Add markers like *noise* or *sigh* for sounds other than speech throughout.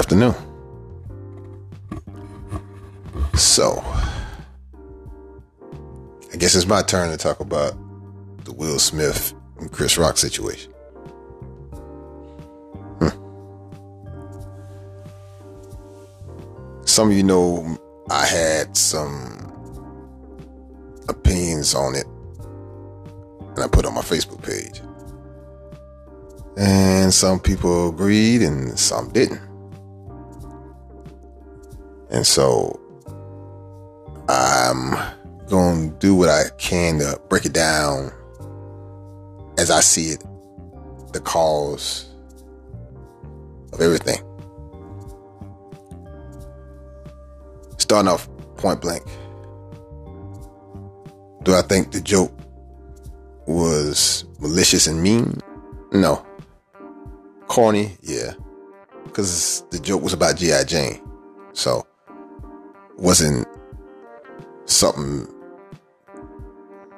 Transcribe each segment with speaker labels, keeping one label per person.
Speaker 1: afternoon. So, I guess it's my turn to talk about the Will Smith and Chris Rock situation. Hmm. Some of you know I had some opinions on it, and I put on my Facebook page. And some people agreed and some didn't. And so I'm going to do what I can to break it down as I see it, the cause of everything. Starting off point blank. Do I think the joke was malicious and mean? No corny, yeah, because the joke was about GI Jane, so wasn't something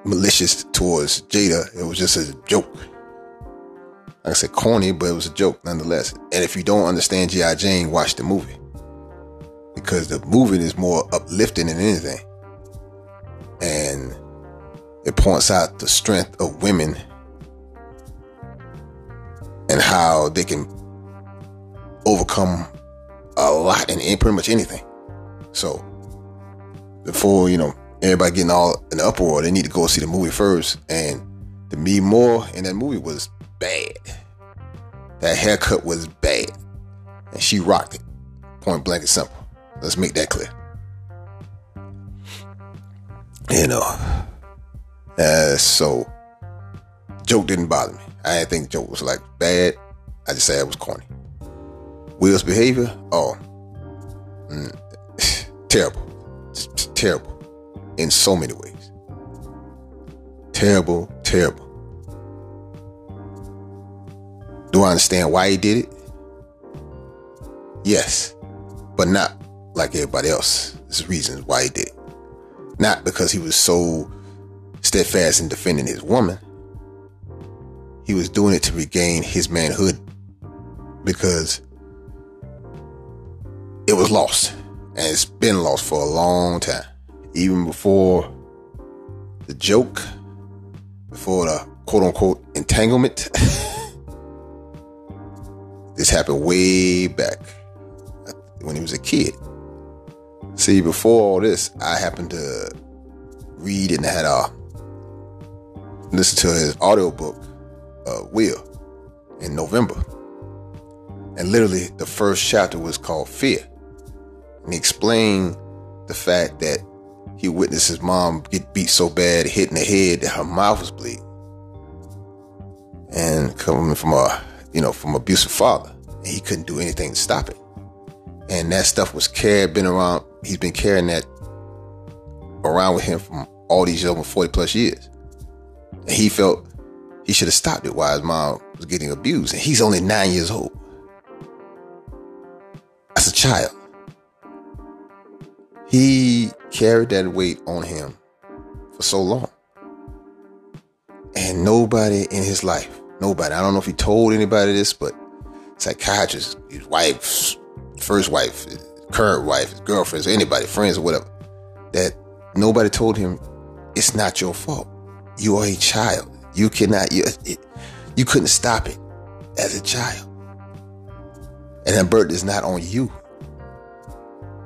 Speaker 1: malicious towards Jada. It was just a joke. Like I said, corny, but it was a joke nonetheless. And if you don't understand GI Jane, watch the movie because the movie is more uplifting than anything, and it points out the strength of women and how they can overcome a lot in, pretty much anything. So before, you know, everybody getting all in the uproar, they need to go see the movie first. And Demi Moore in that movie was bad. That haircut was bad. And she rocked it. Point blank and simple. Let's make that clear. You know. Uh, so joke didn't bother me. I didn't think joke was like bad. I just said it was corny. Will's behavior, oh, mm, *laughs* terrible, terrible in so many ways. Terrible, terrible. Do I understand why he did it? Yes, but not like everybody else. There's reasons why he did it. Not because he was so steadfast in defending his woman he was doing it to regain his manhood because it was lost and it's been lost for a long time. Even before the joke, before the quote unquote entanglement. *laughs* this happened way back when he was a kid. See, before all this, I happened to read and had a listen to his audiobook uh, Will in November. And literally, the first chapter was called Fear. And he explained the fact that he witnessed his mom get beat so bad, hit in the head, that her mouth was bleeding. And coming from a, you know, from abusive father, and he couldn't do anything to stop it. And that stuff was carried, been around. He's been carrying that around with him from all these over 40 plus years. And he felt he should have stopped it while his mom was getting abused. And he's only nine years old. As a child. He carried that weight on him for so long. And nobody in his life, nobody, I don't know if he told anybody this, but psychiatrist, his wife, first wife, current wife, his girlfriends, anybody, friends or whatever, that nobody told him it's not your fault. You are a child. You cannot, you, it, you couldn't stop it as a child. And that burden is not on you.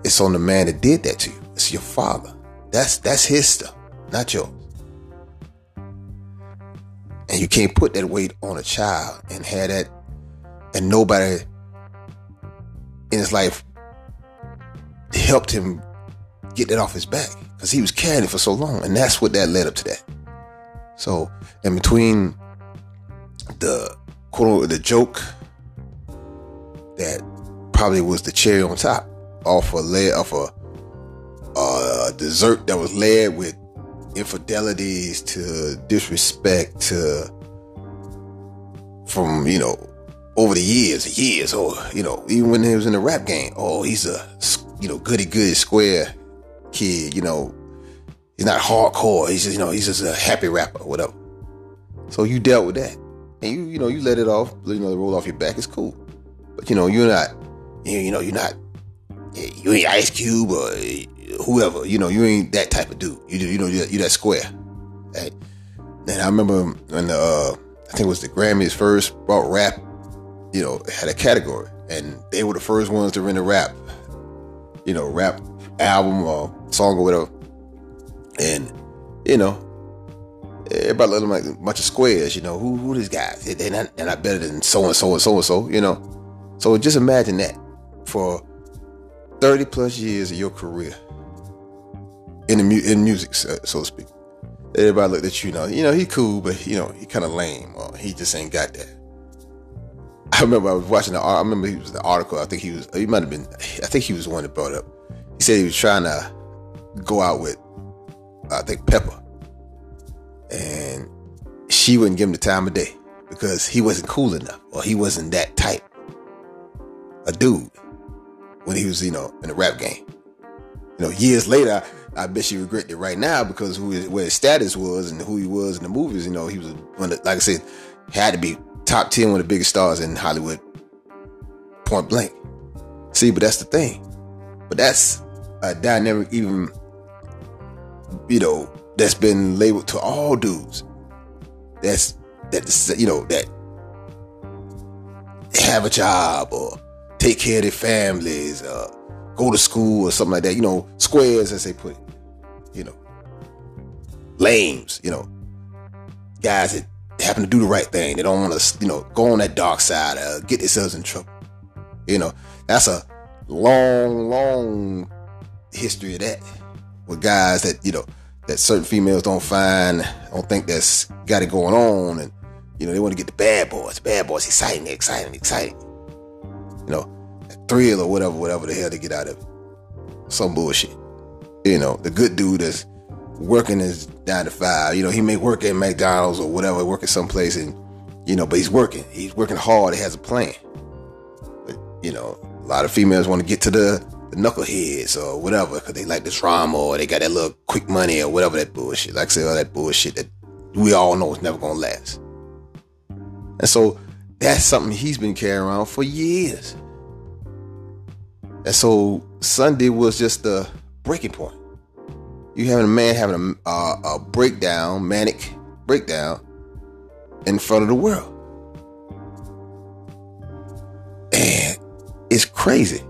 Speaker 1: It's on the man that did that to you. It's your father. That's that's his stuff, not yours. And you can't put that weight on a child and have that and nobody in his life helped him get that off his back because he was carrying it for so long. And that's what that led up to that. So, in between the quote the joke that probably was the cherry on top off a layer of a uh, dessert that was layered with infidelities to disrespect to from you know over the years years or you know even when he was in the rap game oh he's a you know goody goody square kid you know he's not hardcore. He's just, you know, he's just a happy rapper, whatever. So you dealt with that. And you, you know, you let it off, you know, roll off your back. It's cool. But you know, you're not You, you know, you're not, you ain't Ice Cube or whoever. You know, you ain't that type of dude. You you know, you're, you're that square. Right? And I remember when the, uh, I think it was the Grammys first brought rap, you know, had a category, and they were the first ones to rent a rap, you know, rap album or song or whatever. And you know, everybody looked like a bunch of squares. You know, who who these guys? They're not they're not better than so and so and so and so. You know, so just imagine that for thirty plus years of your career in the mu- in music, so, to speak. Everybody looked at you, you know, you know, he cool, but you know, he kind of lame, or he just ain't got that. I remember I was watching the. I remember he was the article. I think he was. He might have been. I think he was the one that brought up. He said he was trying to go out with, I think Pepa, and she wouldn't give him the time of day because he wasn't cool enough, or he wasn't that type, a dude, when he was, you know, in the rap game. You know, years later, I bet she regret it right now because who his, where his status was and who he was in the movies. You know, he was one of, like I said, had to be top ten one of the biggest stars in Hollywood. Point blank. See, but that's the thing. But that's a dynamic, even you know, that's been labeled to all dudes. That's that you know that have a job or take care of their families, or go to school or something like that. You know, squares as they put it you know, lames, you know, guys that happen to do the right thing. They don't want to, you know, go on that dark side get themselves in trouble. You know, that's a long, long history of that with guys that, you know, that certain females don't find, don't think that's got it going on. And, you know, they want to get the bad boys. Bad boys, exciting, exciting, exciting. You know, thrill or whatever, whatever the hell they get out of. Some bullshit you know, the good dude is working his nine to five. You know, he may work at McDonald's or whatever, work at someplace, and you know, but he's working. He's working hard. He has a plan. But you know, a lot of females want to get to the, the knuckleheads or whatever because they like the drama or they got that little quick money or whatever that bullshit. Like I say, all that bullshit that we all know is never gonna last. And so that's something he's been carrying around for years. And so Sunday was just the breaking point. You having a man having a, uh, a breakdown, manic breakdown in front of the world. And it's crazy.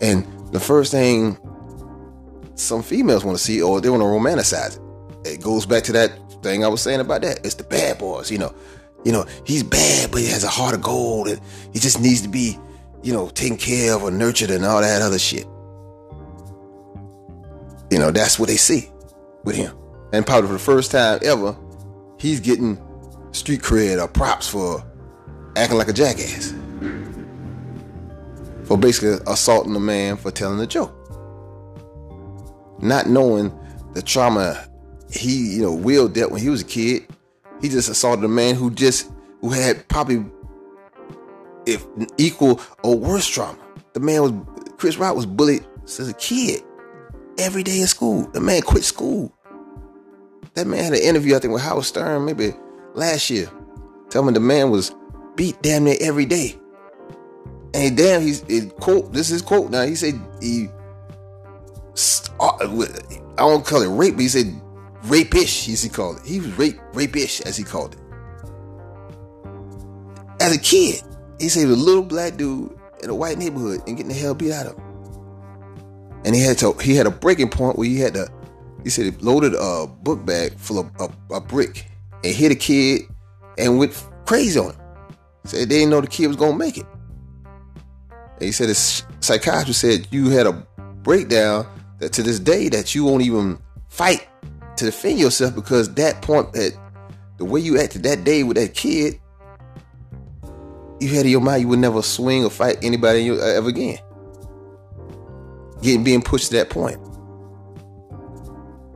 Speaker 1: And the first thing some females want to see, or they want to romanticize it. It goes back to that thing I was saying about that. It's the bad boys, you know. You know, he's bad, but he has a heart of gold, and he just needs to be, you know, taken care of or nurtured and all that other shit. You know, that's what they see with him. And probably for the first time ever, he's getting street cred or props for acting like a jackass. For basically assaulting a man for telling a joke. Not knowing the trauma he, you know, Will dealt when he was a kid. He just assaulted a man who just who had probably if equal or worse trauma. The man was Chris Rock was bullied as a kid every day in school. The man quit school. That man had an interview, I think, with Howard Stern maybe last year. Tell me the man was beat damn near every day. And damn, he's it, quote. This is quote now. He said he. Uh, I don't call it rape, but he said rapish, as he called it. He was rape, rapish, as he called it. As a kid, he said he was a little black dude in a white neighborhood and getting the hell beat out of him and he had to he had a breaking point where he had to he said he loaded a book bag full of a, a brick and hit a kid and went crazy on him. Said they didn't know the kid was gonna make it. And he said his psychiatrist said you had a breakdown that to this day that you won't even fight to defend yourself because that point that the way you acted that day with that kid, you had in your mind you would never swing or fight anybody uh, ever again getting being pushed to that point.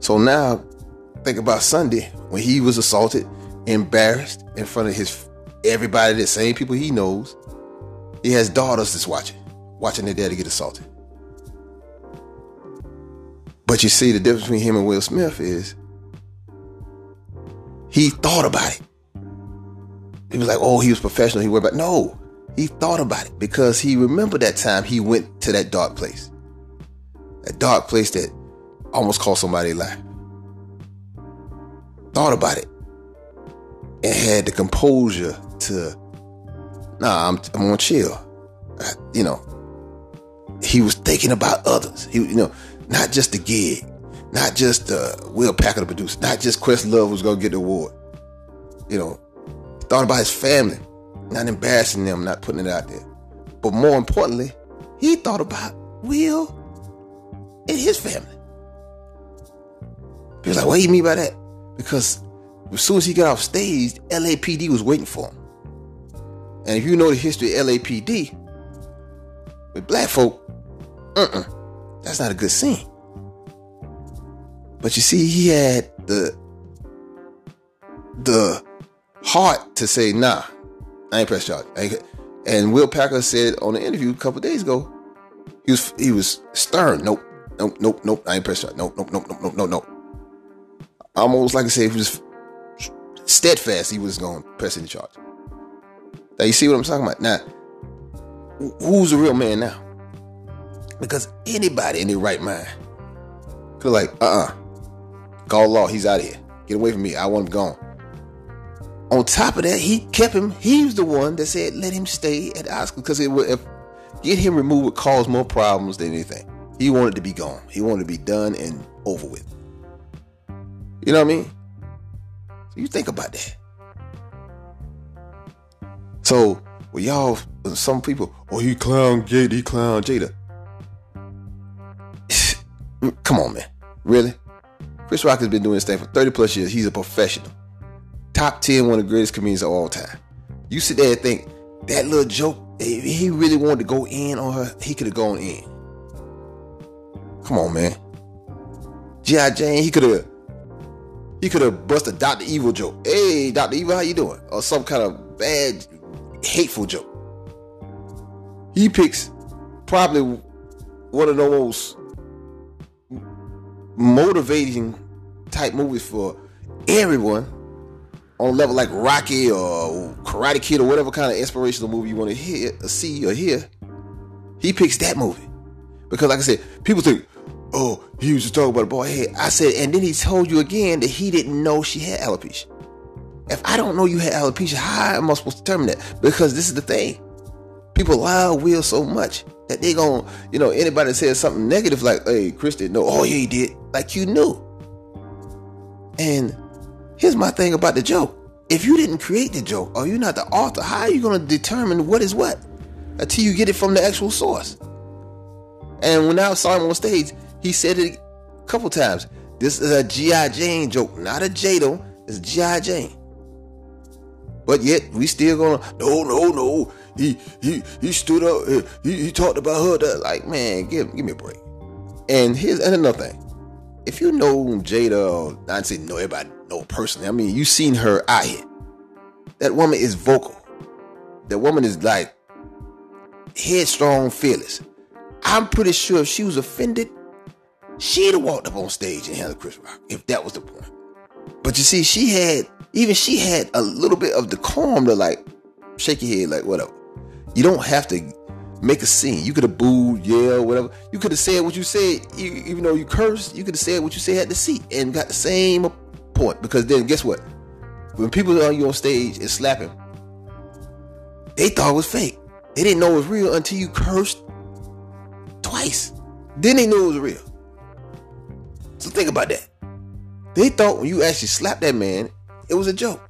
Speaker 1: So now, think about Sunday when he was assaulted, embarrassed in front of his everybody, the same people he knows. He has daughters that's watching, watching their daddy get assaulted. But you see, the difference between him and Will Smith is he thought about it. He was like, "Oh, he was professional. He worried about." No, He thought about it because he remembered that time he went to that dark place. That dark place that almost cost somebody life. Thought about it and had the composure to, nah, I'm, I'm gonna chill. I, you know, he was thinking about others. He, you know, not just the gig, not just uh, Will Packer, the producer, not just Questlove was gonna get the award. You know, thought about his family, not embarrassing them, not putting it out there. But more importantly, he thought about Will and his family. He was like, what do you mean by that? Because as soon as he got off stage, LAPD was waiting for him. And if you know the history of LAPD, with black folk, uh-uh, that's not a good scene. But you see, he had the the heart to say, nah, I ain't press charge. And Will Packer said on the interview a couple days ago, he was he was stern. Nope, nope, nope, nope. I ain't press charge. Nope, nope, nope, nope, nope, nope, nope. Almost like I said, he was steadfast. He was going to press any charge. Now you see what I'm talking about. Now, who's the real man now? Because anybody in their right mind could like, uh-uh, call law. He's out of here. Get away from me. I want him gone. On top of that, he kept him. He was the one that said, let him stay at Oscar because it would if, get him removed would cause more problems than anything. He wanted to be gone. He wanted to be done and over with. You know what I mean? So you think about that. So, well, y'all, some people, oh, he clown Jada, he clown Jada. Mm, come on, man. Really? Chris Rock has been doing this thing for 30 plus years. He's a professional top 10, one of the greatest comedians of all time. You sit there and think, that little joke, if he really wanted to go in on her, he could have gone in. Come on, man. G.I. Jane, he could have he could have busted Dr. Evil joke. Hey, Dr. Evil, how you doing? Or some kind of bad, hateful joke. He picks probably one of the most motivating type movies for everyone on a level like Rocky or Karate Kid or whatever kind of inspirational movie you want to hear, or see or hear, he picks that movie. Because like I said, people think, oh, he was just talking about a boy head. I said, and then he told you again that he didn't know she had alopecia. If I don't know you had alopecia, how am I supposed to determine that? Because this is the thing. People lie Will so much that they gon' you know, anybody says something negative like, hey, Chris didn't know. Oh, yeah, he did. Like you knew. And Here's my thing about the joke. If you didn't create the joke or you're not the author, how are you going to determine what is what until you get it from the actual source? And when I saw him on stage, he said it a couple times. This is a G.I. Jane joke, not a Jada. It's G.I. Jane. But yet we still gonna no no no. He he he stood up. He, he talked about her. That, like man, give give me a break. And here's and another thing. If you know Jada, not say know everybody know personally. I mean, you seen her out here. That woman is vocal. That woman is like headstrong, fearless. I'm pretty sure if she was offended, she'd have walked up on stage and handled Chris Rock if that was the point. But you see, she had even she had a little bit of decorum to like shake your head, like whatever. You don't have to make a scene. You could have booed, yelled, whatever. You could have said what you said, even though you cursed. You could have said what you said at the seat and got the same point because then guess what? When people are you on stage and slapping, they thought it was fake. They didn't know it was real until you cursed twice. Then they knew it was real. So think about that. They thought when you actually slapped that man, it was a joke.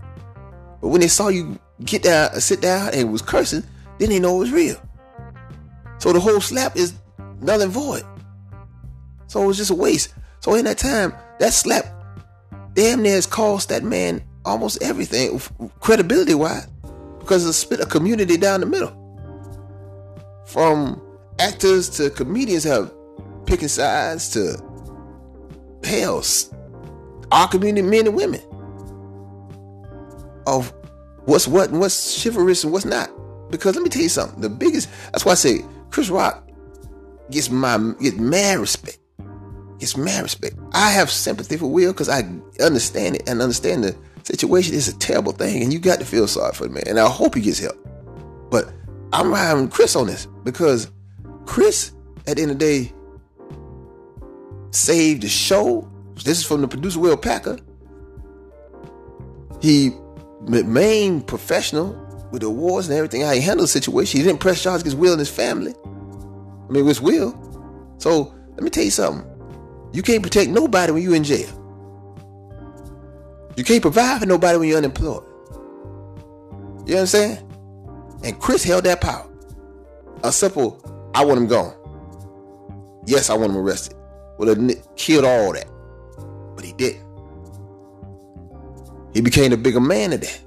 Speaker 1: But when they saw you get down, sit down, and was cursing, then they know it was real. So the whole slap is null and void. So it was just a waste. So in that time, that slap damn near has cost that man almost everything, credibility wise, because it split a community down the middle. From actors to comedians have picking sides to hell, our community, men and women, of what's what and what's chivalrous and what's not. Because let me tell you something, the biggest, that's why I say Chris Rock gets my get mad respect Gets mad respect. I have sympathy for Will because I understand it and understand the situation is a terrible thing, and you got to feel sorry for the man. And I hope he gets help. But I'm riding Chris on this because Chris, at the end of the day, saved the show. This is from the producer Will Packer. He remained professional with the wars and everything. How he handled the situation. He didn't press charges against Will and his family. I mean, it was Will. So let me tell you something. You can't protect nobody when you're in jail. You can't provide for nobody when you're unemployed. You know what I'm saying? And Chris held that power. A simple, I want him gone. Yes, I want him arrested. Would have killed all that. But he didn't. He became the bigger man of that.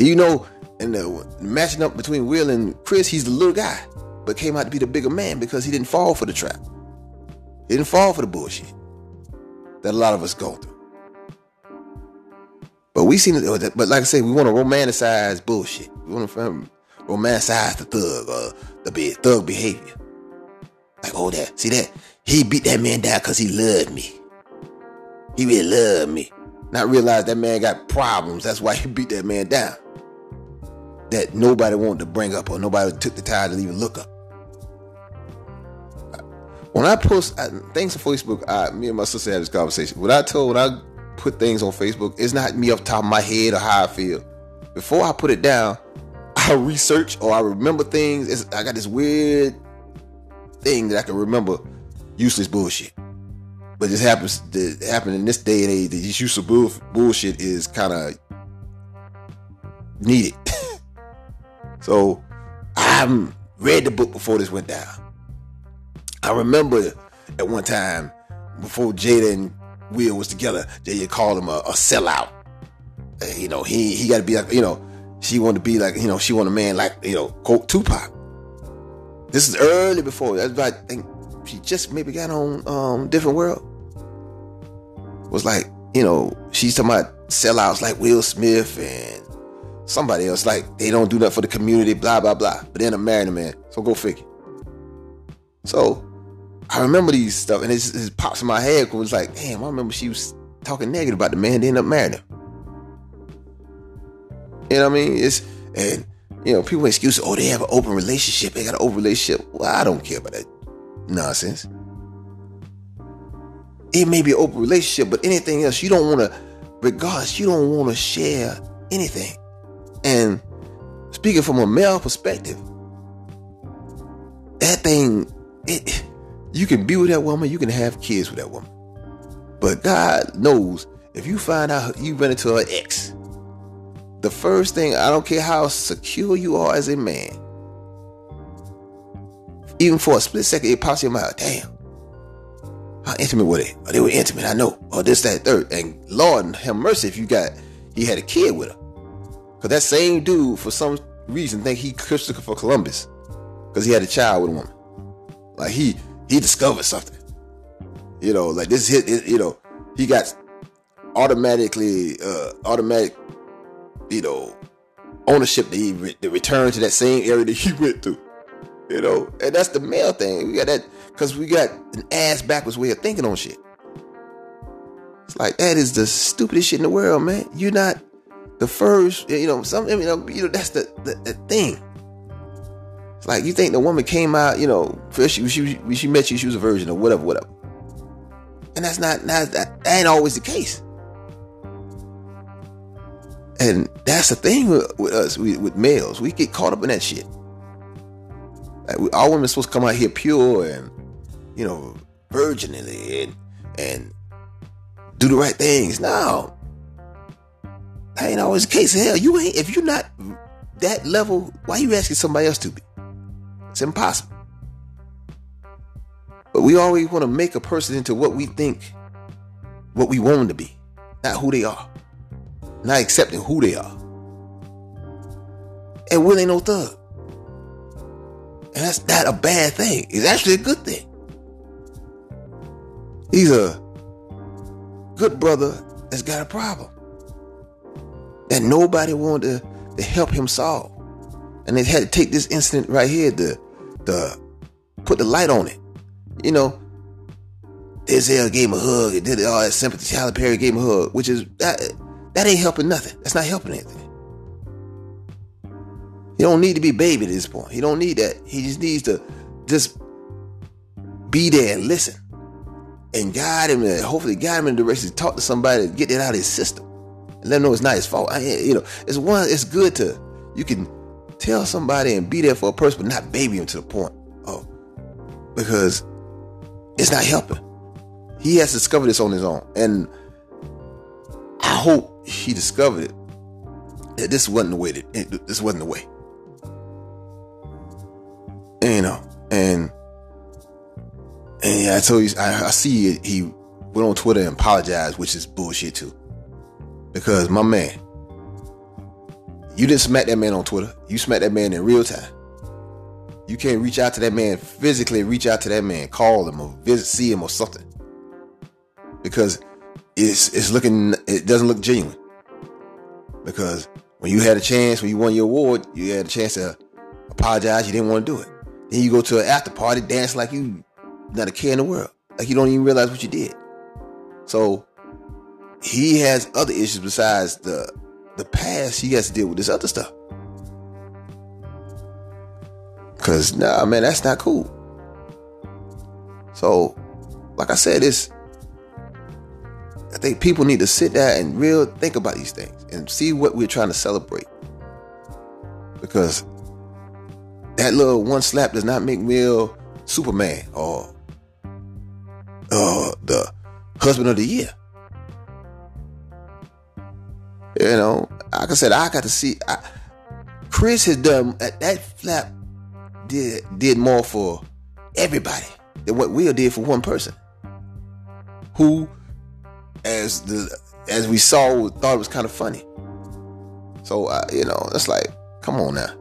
Speaker 1: You know, in the uh, matching up between Will and Chris, he's the little guy, but came out to be the bigger man because he didn't fall for the trap. He didn't fall for the bullshit that a lot of us go through. But we seen it, uh, but like I said, we want to romanticize bullshit. We want to romanticize the thug or the thug behavior. Like, oh, that, see that? He beat that man down because he loved me. He really loved me. Not realize that man got problems. That's why he beat that man down. That nobody wanted to bring up or nobody took the time to even look up. When I post I, things on Facebook, I, me and my sister had this conversation. When I told, when I put things on Facebook, it's not me off top of my head or how I feel. Before I put it down, *laughs* I research or I remember things. It's, I got this weird thing that I can remember useless bullshit. But this happens to happen in this day and age. This useless bull, bullshit is kind of needed. *laughs* so I haven't read the book before this went down. I remember at one time before Jada and Will was together, Jada called him a, a sellout. Uh, you know, he he got to be like, you know, she wanted to be like, you know, she wanted a man like, you know, quote Tupac. This is early before. That's I think she just maybe got on um different world. Was like, you know, she's talking about sellouts like Will Smith and somebody else. Like they don't do that for the community, blah blah blah. But then I'm married a man, so go figure. So I remember these stuff, and it, just, it pops in my head because it's like, damn, I remember she was talking negative about the man, then end up marrying him. You know what I mean? It's and you know, people excuse, oh, they have an open relationship. They got an open relationship. Well, I don't care about that nonsense. It may be an open relationship, but anything else, you don't want to, regardless, you don't want to share anything. And speaking from a male perspective, that thing, it, you can be with that woman, you can have kids with that woman. But God knows if you find out you run into her ex, the first thing, I don't care how secure you are as a man, even for a split second, it pops in your mind, damn, how intimate were they? Oh, they were intimate, I know. Or oh, this, that, third. And Lord have mercy if you got, he had a kid with her. Because that same dude, for some reason, think he Christopher for Columbus. Because he had a child with a woman. Like he, he discovered something. You know, like this hit, you know, he got automatically, uh, automatic you know, ownership to even to return to that same area that he *laughs* went to. You know, and that's the male thing. We got that because we got an ass backwards way of thinking on shit. It's like that is the stupidest shit in the world, man. You're not the first, you know. Some, you know, you know that's the, the, the thing. It's like you think the woman came out, you know, first she, she she met you, she was a virgin or whatever, whatever. And that's not, not that, that ain't always the case. And that's the thing with, with us, we, with males. We get caught up in that shit. Like we, all women supposed to come out here pure and, you know, virginally and, and do the right things. No. That ain't always the case. Hell, you ain't, if you're not that level, why you asking somebody else to be? It's impossible. But we always want to make a person into what we think, what we want them to be, not who they are not accepting who they are. And Will ain't no thug. And that's not a bad thing. It's actually a good thing. He's a good brother that's got a problem that nobody wanted to, to help him solve. And they had to take this incident right here to, to put the light on it. You know, Denzel gave him a hug and did all that sympathy. Tyler Perry gave him a hug, which is that that ain't helping nothing. That's not helping anything. He don't need to be baby at this point. He don't need that. He just needs to just be there and listen. And guide him and hopefully guide him in the direction to talk to somebody to get that out of his system. And let him know it's not his fault. I, you know, it's one, it's good to you can tell somebody and be there for a person, but not baby him to the point of because it's not helping. He has discovered this on his own. And I hope he discovered it. That this wasn't the way that this wasn't the way. You know, and and yeah, I told you I, I see it, he went on Twitter and apologized, which is bullshit too. Because my man, you didn't smack that man on Twitter. You smacked that man in real time. You can't reach out to that man physically, reach out to that man, call him or visit, see him or something. Because it's it's looking it doesn't look genuine. Because when you had a chance, when you won your award, you had a chance to apologize, you didn't want to do it. Then you go to an after party, dance like you not a care in the world. Like you don't even realize what you did. So he has other issues besides the the past. He has to deal with this other stuff. Cause nah, man, that's not cool. So, like I said, it's I think people need to sit down and real think about these things and see what we're trying to celebrate. Because that little one slap does not make Will Superman or uh, the husband of the year. You know, like I said, I got to see. I, Chris has done that flap did did more for everybody than what Will did for one person. Who, as the as we saw, thought it was kind of funny. So uh, you know, it's like, come on now.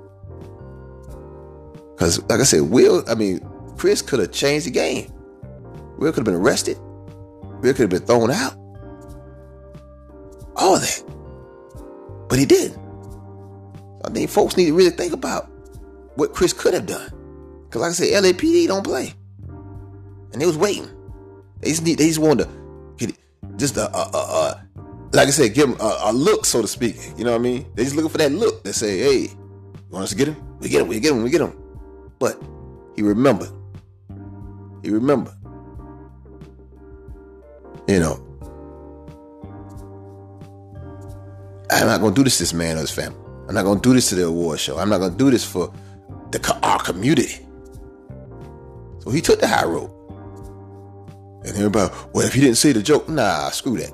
Speaker 1: Because, like I said, Will. I mean, Chris could have changed the game. Will could have been arrested. Will could have been thrown out. All that. But he didn't. I think folks need to really think about what Chris could have done. Because like I said, LAPD don't play. And they was waiting. They just need, they just wanted to just a, a, a, like I said, give him a, a, look, so to speak. You know what I mean? They just looking for that look that say, hey, you want us to get him? We get him, we get him, we get him. But he remembered. He remembered. You know, I'm not gonna do this to this man or his family. I'm not gonna do this to the award show. I'm not gonna do this for the our community. So he took the high road. And everybody, well, if he didn't say the joke, nah, screw that.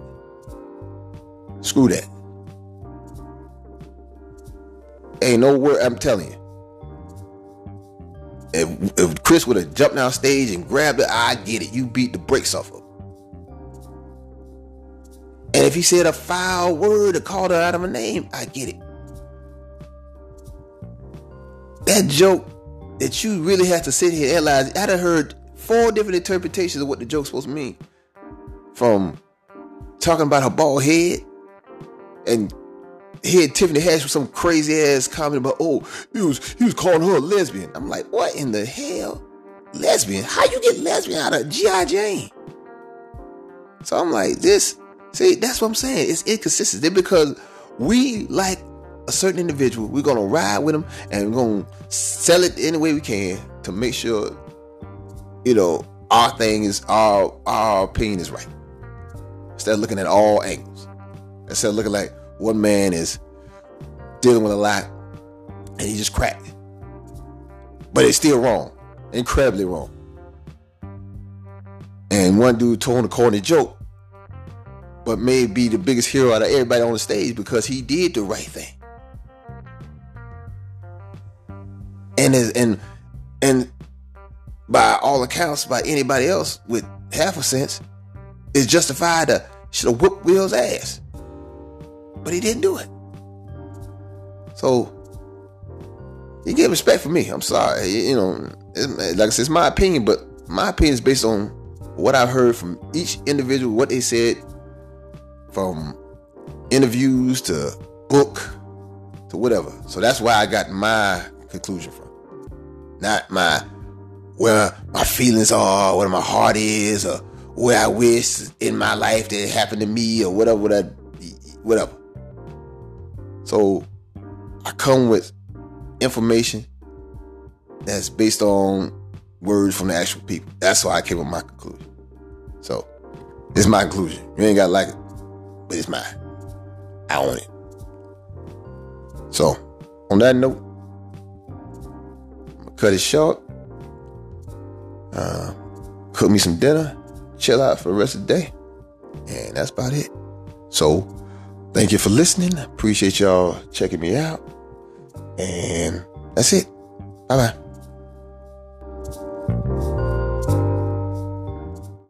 Speaker 1: Screw that. Ain't no word, I'm telling you. If, if Chris would have jumped down stage and grabbed it, I get it. You beat the brakes off of and if he said a foul word or called her out of a name, I get it. That joke that you really have to sit here and analyze, I'd have heard four different interpretations of what the joke's supposed to mean. From talking about her bald head and head Tiffany Haddish with some crazy ass comment about, oh, he was he was calling her a lesbian. I'm like, what in the hell? Lesbian? How you get lesbian out of G.I. Jane? So I'm like, this See, that's what I'm saying. It's inconsistent because we like a certain individual. We're gonna ride with them and we're gonna sell it any way we can to make sure, you know, our thing is our our opinion is right. Instead of looking at all angles. Instead of looking like one man is dealing with a lot and he just cracked. But it's still wrong. Incredibly wrong. And one dude told a corny joke but may be the biggest hero out of everybody on the stage because he did the right thing. And is and and by all accounts, by anybody else with half a sense, is justified to should have whooped Will's ass. But he didn't do it. So he get respect for me. I'm sorry. You know, like I said, it's my opinion, but my opinion is based on what I've heard from each individual, what they said, from interviews to book to whatever. So that's why I got my conclusion from. Not my where my feelings are, where my heart is, or where I wish in my life that it happened to me, or whatever, whatever. whatever. So I come with information that's based on words from the actual people. That's why I came with my conclusion. So it's my conclusion. You ain't gotta like it, but it's mine. I own it. So on that note, I'm gonna cut it short. Uh, cook me some dinner, chill out for the rest of the day, and that's about it. So thank you for listening. Appreciate y'all checking me out. And that's it. Bye bye.